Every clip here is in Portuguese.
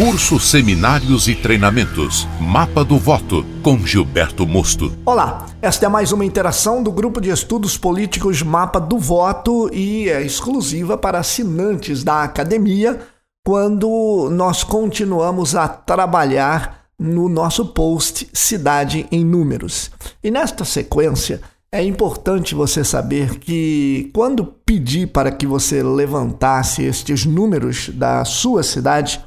Cursos, seminários e treinamentos. Mapa do Voto, com Gilberto Mosto. Olá, esta é mais uma interação do grupo de estudos políticos Mapa do Voto e é exclusiva para assinantes da academia quando nós continuamos a trabalhar no nosso post Cidade em Números. E nesta sequência, é importante você saber que quando pedi para que você levantasse estes números da sua cidade,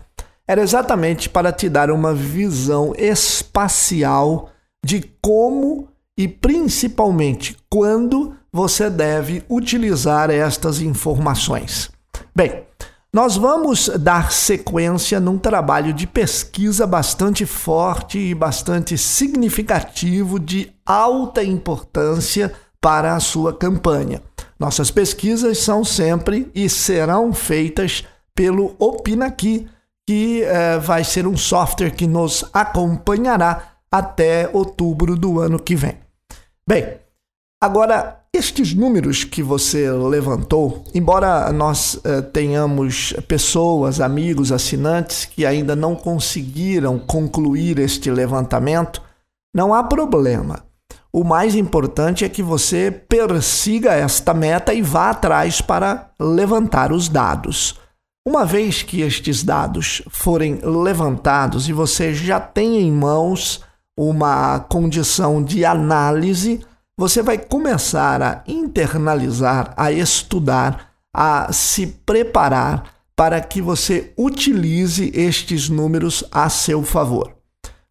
era exatamente para te dar uma visão espacial de como e principalmente quando você deve utilizar estas informações. Bem, nós vamos dar sequência num trabalho de pesquisa bastante forte e bastante significativo de alta importância para a sua campanha. Nossas pesquisas são sempre e serão feitas pelo Opinaqui, que é, vai ser um software que nos acompanhará até outubro do ano que vem. Bem, agora estes números que você levantou, embora nós é, tenhamos pessoas, amigos, assinantes que ainda não conseguiram concluir este levantamento, não há problema. O mais importante é que você persiga esta meta e vá atrás para levantar os dados. Uma vez que estes dados forem levantados e você já tem em mãos uma condição de análise, você vai começar a internalizar, a estudar, a se preparar para que você utilize estes números a seu favor.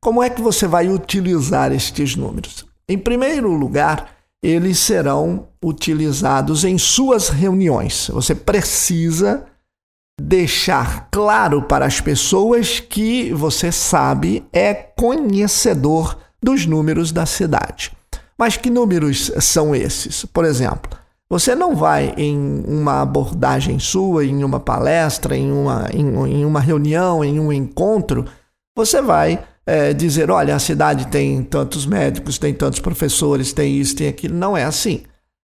Como é que você vai utilizar estes números? Em primeiro lugar, eles serão utilizados em suas reuniões. Você precisa deixar claro para as pessoas que você sabe é conhecedor dos números da cidade. Mas que números são esses? Por exemplo, você não vai em uma abordagem sua, em uma palestra, em uma, em, em uma reunião, em um encontro, você vai é, dizer: olha, a cidade tem tantos médicos, tem tantos professores, tem isso, tem aquilo. Não é assim.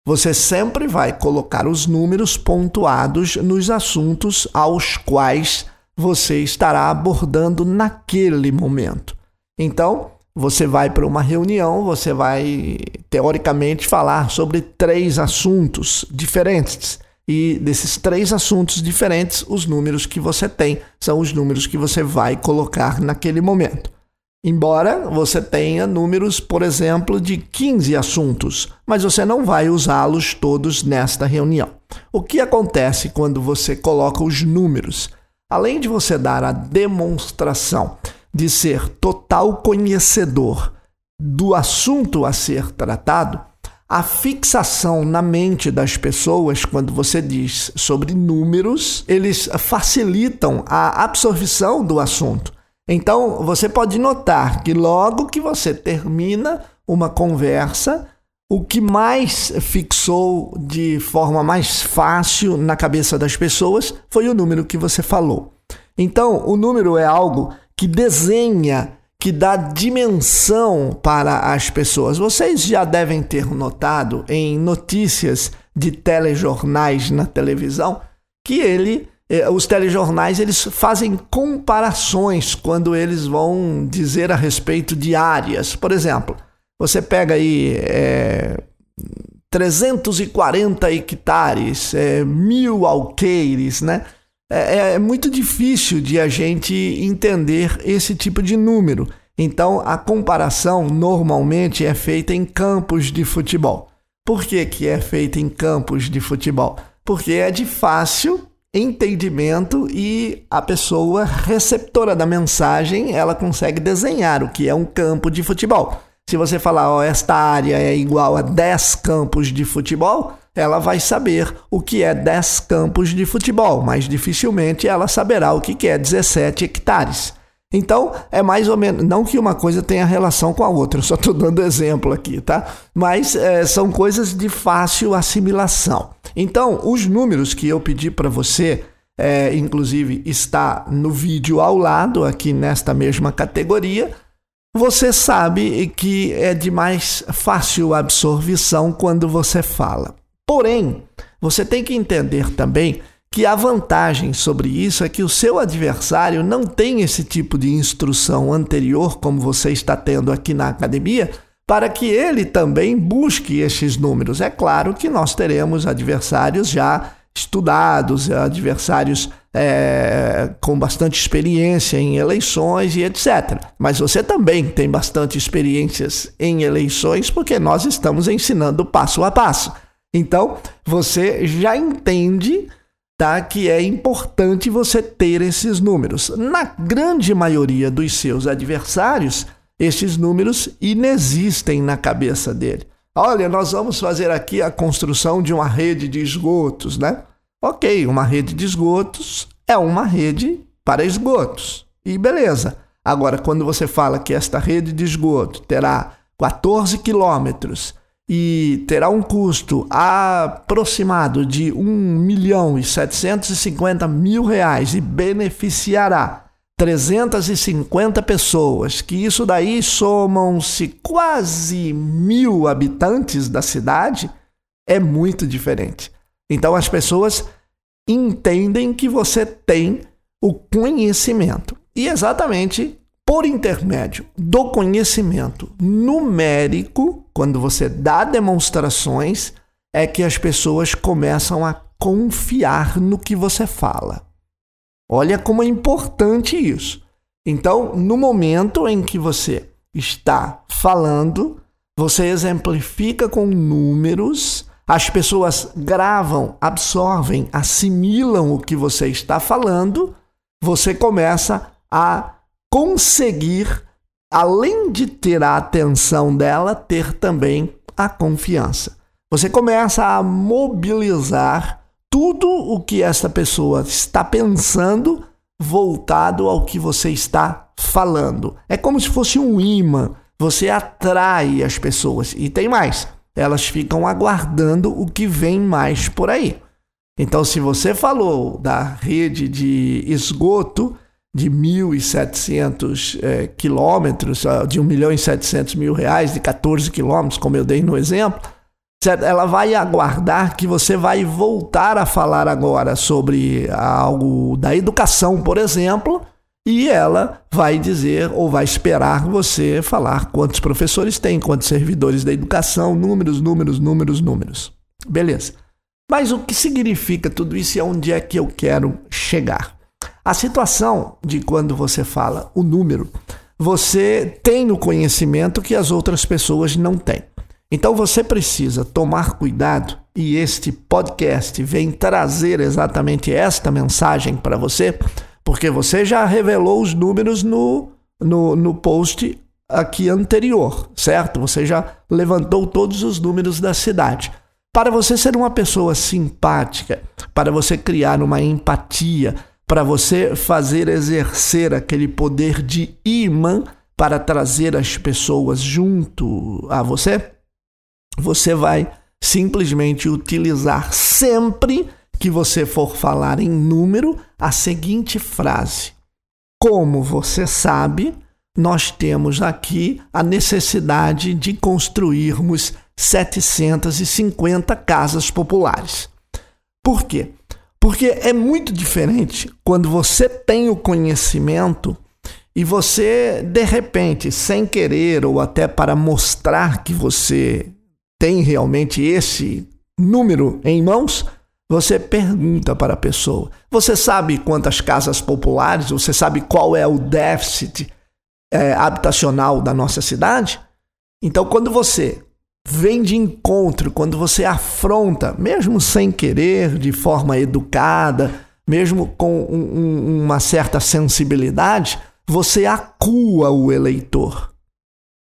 Você sempre vai colocar os números pontuados nos assuntos aos quais você estará abordando naquele momento. Então, você vai para uma reunião, você vai teoricamente falar sobre três assuntos diferentes. E desses três assuntos diferentes, os números que você tem são os números que você vai colocar naquele momento. Embora você tenha números, por exemplo, de 15 assuntos, mas você não vai usá-los todos nesta reunião. O que acontece quando você coloca os números? Além de você dar a demonstração de ser total conhecedor do assunto a ser tratado, a fixação na mente das pessoas quando você diz sobre números, eles facilitam a absorção do assunto. Então, você pode notar que logo que você termina uma conversa, o que mais fixou de forma mais fácil na cabeça das pessoas foi o número que você falou. Então, o número é algo que desenha, que dá dimensão para as pessoas. Vocês já devem ter notado em notícias de telejornais na televisão que ele os telejornais eles fazem comparações quando eles vão dizer a respeito de áreas. Por exemplo, você pega aí é, 340 hectares, é, mil alqueires, né? É, é muito difícil de a gente entender esse tipo de número. Então, a comparação normalmente é feita em campos de futebol. Por que, que é feita em campos de futebol? Porque é de fácil entendimento e a pessoa receptora da mensagem, ela consegue desenhar o que é um campo de futebol. Se você falar, ó, esta área é igual a 10 campos de futebol, ela vai saber o que é 10 campos de futebol, mas dificilmente ela saberá o que é 17 hectares. Então, é mais ou menos. Não que uma coisa tenha relação com a outra, só estou dando exemplo aqui, tá? Mas é, são coisas de fácil assimilação. Então, os números que eu pedi para você, é, inclusive está no vídeo ao lado, aqui nesta mesma categoria, você sabe que é de mais fácil absorção quando você fala. Porém, você tem que entender também que a vantagem sobre isso é que o seu adversário não tem esse tipo de instrução anterior, como você está tendo aqui na academia, para que ele também busque esses números. É claro que nós teremos adversários já estudados, adversários é, com bastante experiência em eleições e etc. Mas você também tem bastante experiências em eleições, porque nós estamos ensinando passo a passo. Então, você já entende tá, que é importante você ter esses números. Na grande maioria dos seus adversários, esses números inexistem na cabeça dele. Olha, nós vamos fazer aqui a construção de uma rede de esgotos, né? Ok, uma rede de esgotos é uma rede para esgotos. E beleza. Agora, quando você fala que esta rede de esgoto terá 14 quilômetros e terá um custo aproximado de 1 milhão e 750 mil reais e beneficiará 350 pessoas, que isso daí somam-se quase mil habitantes da cidade, é muito diferente. Então as pessoas entendem que você tem o conhecimento. E exatamente por intermédio do conhecimento numérico, quando você dá demonstrações, é que as pessoas começam a confiar no que você fala. Olha como é importante isso. Então, no momento em que você está falando, você exemplifica com números, as pessoas gravam, absorvem, assimilam o que você está falando, você começa a conseguir, além de ter a atenção dela, ter também a confiança. Você começa a mobilizar tudo o que essa pessoa está pensando voltado ao que você está falando. É como se fosse um imã. Você atrai as pessoas. E tem mais, elas ficam aguardando o que vem mais por aí. Então, se você falou da rede de esgoto de 1.700 é, quilômetros, de 1 milhão e 700 mil reais, de 14 quilômetros, como eu dei no exemplo, Certo? Ela vai aguardar que você vai voltar a falar agora sobre algo da educação, por exemplo, e ela vai dizer ou vai esperar você falar quantos professores tem, quantos servidores da educação, números, números, números, números. Beleza. Mas o que significa tudo isso e aonde é que eu quero chegar? A situação de quando você fala o número, você tem o conhecimento que as outras pessoas não têm. Então você precisa tomar cuidado e este podcast vem trazer exatamente esta mensagem para você, porque você já revelou os números no, no, no post aqui anterior, certo? Você já levantou todos os números da cidade. Para você ser uma pessoa simpática, para você criar uma empatia, para você fazer exercer aquele poder de imã para trazer as pessoas junto a você, você vai simplesmente utilizar sempre que você for falar em número a seguinte frase: Como você sabe, nós temos aqui a necessidade de construirmos 750 casas populares. Por quê? Porque é muito diferente quando você tem o conhecimento e você, de repente, sem querer ou até para mostrar que você tem realmente esse número em mãos, você pergunta para a pessoa: Você sabe quantas casas populares? Você sabe qual é o déficit é, habitacional da nossa cidade? Então, quando você vem de encontro, quando você afronta, mesmo sem querer, de forma educada, mesmo com um, um, uma certa sensibilidade, você acua o eleitor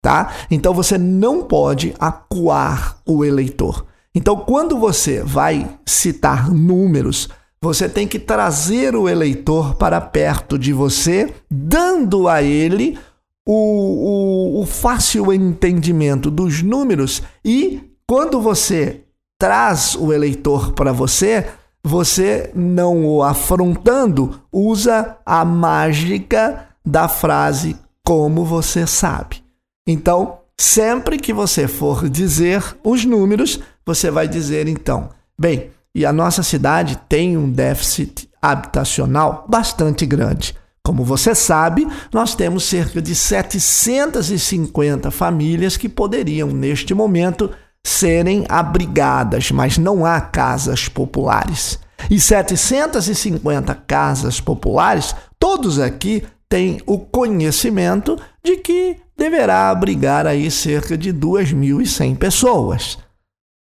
tá? Então você não pode acuar o eleitor. Então, quando você vai citar números, você tem que trazer o eleitor para perto de você, dando a ele o, o, o fácil entendimento dos números. E quando você traz o eleitor para você, você não o afrontando, usa a mágica da frase como você sabe. Então, sempre que você for dizer os números, você vai dizer então: bem, e a nossa cidade tem um déficit habitacional bastante grande. Como você sabe, nós temos cerca de 750 famílias que poderiam, neste momento, serem abrigadas, mas não há casas populares. E 750 casas populares, todos aqui têm o conhecimento de que deverá abrigar aí cerca de 2.100 pessoas.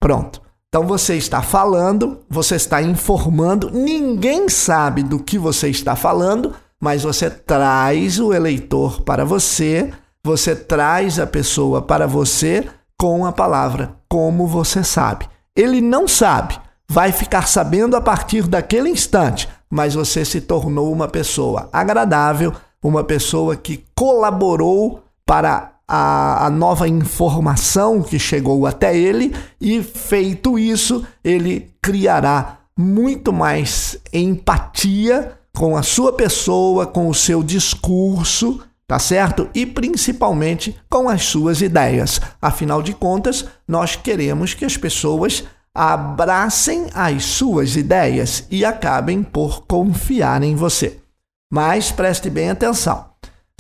Pronto. Então você está falando, você está informando, ninguém sabe do que você está falando, mas você traz o eleitor para você, você traz a pessoa para você com a palavra, como você sabe. Ele não sabe, vai ficar sabendo a partir daquele instante, mas você se tornou uma pessoa agradável, uma pessoa que colaborou para a, a, nova informação que chegou até ele, e feito isso, ele criará muito mais empatia com a sua pessoa, com o seu discurso, tá certo? E principalmente com as suas ideias. Afinal de contas, nós queremos que as pessoas abracem as suas ideias e acabem por confiar em você. Mas preste bem atenção.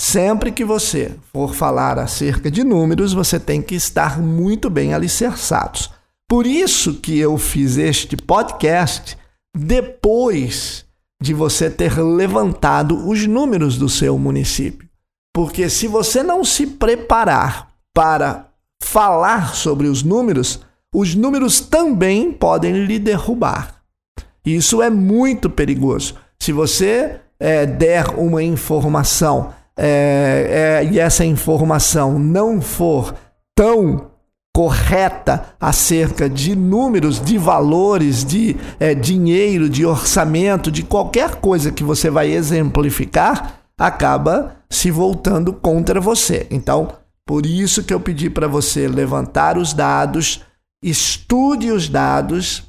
Sempre que você for falar acerca de números, você tem que estar muito bem alicerçados. Por isso que eu fiz este podcast depois de você ter levantado os números do seu município. Porque se você não se preparar para falar sobre os números, os números também podem lhe derrubar. Isso é muito perigoso. Se você é, der uma informação é, é, e essa informação não for tão correta acerca de números, de valores, de é, dinheiro, de orçamento, de qualquer coisa que você vai exemplificar, acaba se voltando contra você. Então, por isso que eu pedi para você levantar os dados, estude os dados,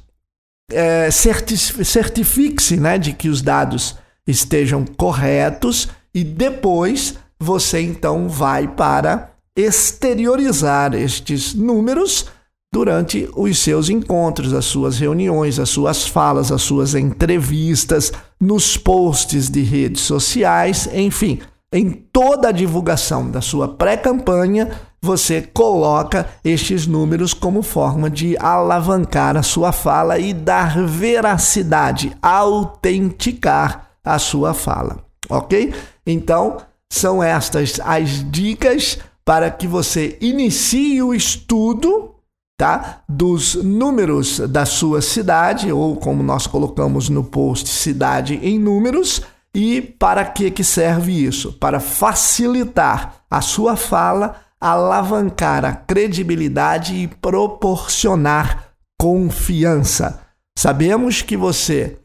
é, certifique-se né, de que os dados estejam corretos e depois você então vai para exteriorizar estes números durante os seus encontros, as suas reuniões, as suas falas, as suas entrevistas, nos posts de redes sociais, enfim, em toda a divulgação da sua pré-campanha, você coloca estes números como forma de alavancar a sua fala e dar veracidade, autenticar a sua fala, ok? Então, são estas as dicas para que você inicie o estudo tá? dos números da sua cidade, ou como nós colocamos no post, cidade em números. E para que, que serve isso? Para facilitar a sua fala, alavancar a credibilidade e proporcionar confiança. Sabemos que você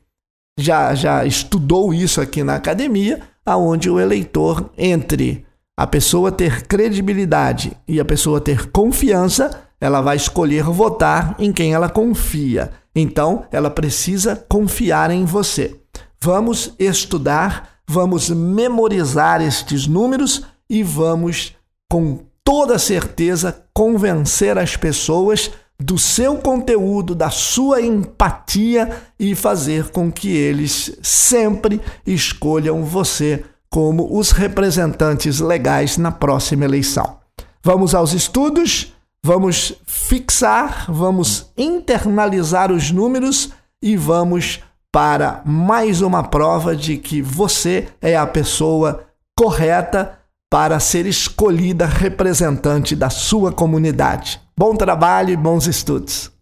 já, já estudou isso aqui na academia, aonde o eleitor, entre a pessoa ter credibilidade e a pessoa ter confiança, ela vai escolher votar em quem ela confia. Então, ela precisa confiar em você. Vamos estudar, vamos memorizar estes números e vamos, com toda certeza, convencer as pessoas do seu conteúdo, da sua empatia e fazer com que eles sempre escolham você como os representantes legais na próxima eleição. Vamos aos estudos, vamos fixar, vamos internalizar os números e vamos para mais uma prova de que você é a pessoa correta para ser escolhida representante da sua comunidade. Bom trabalho e bons estudos!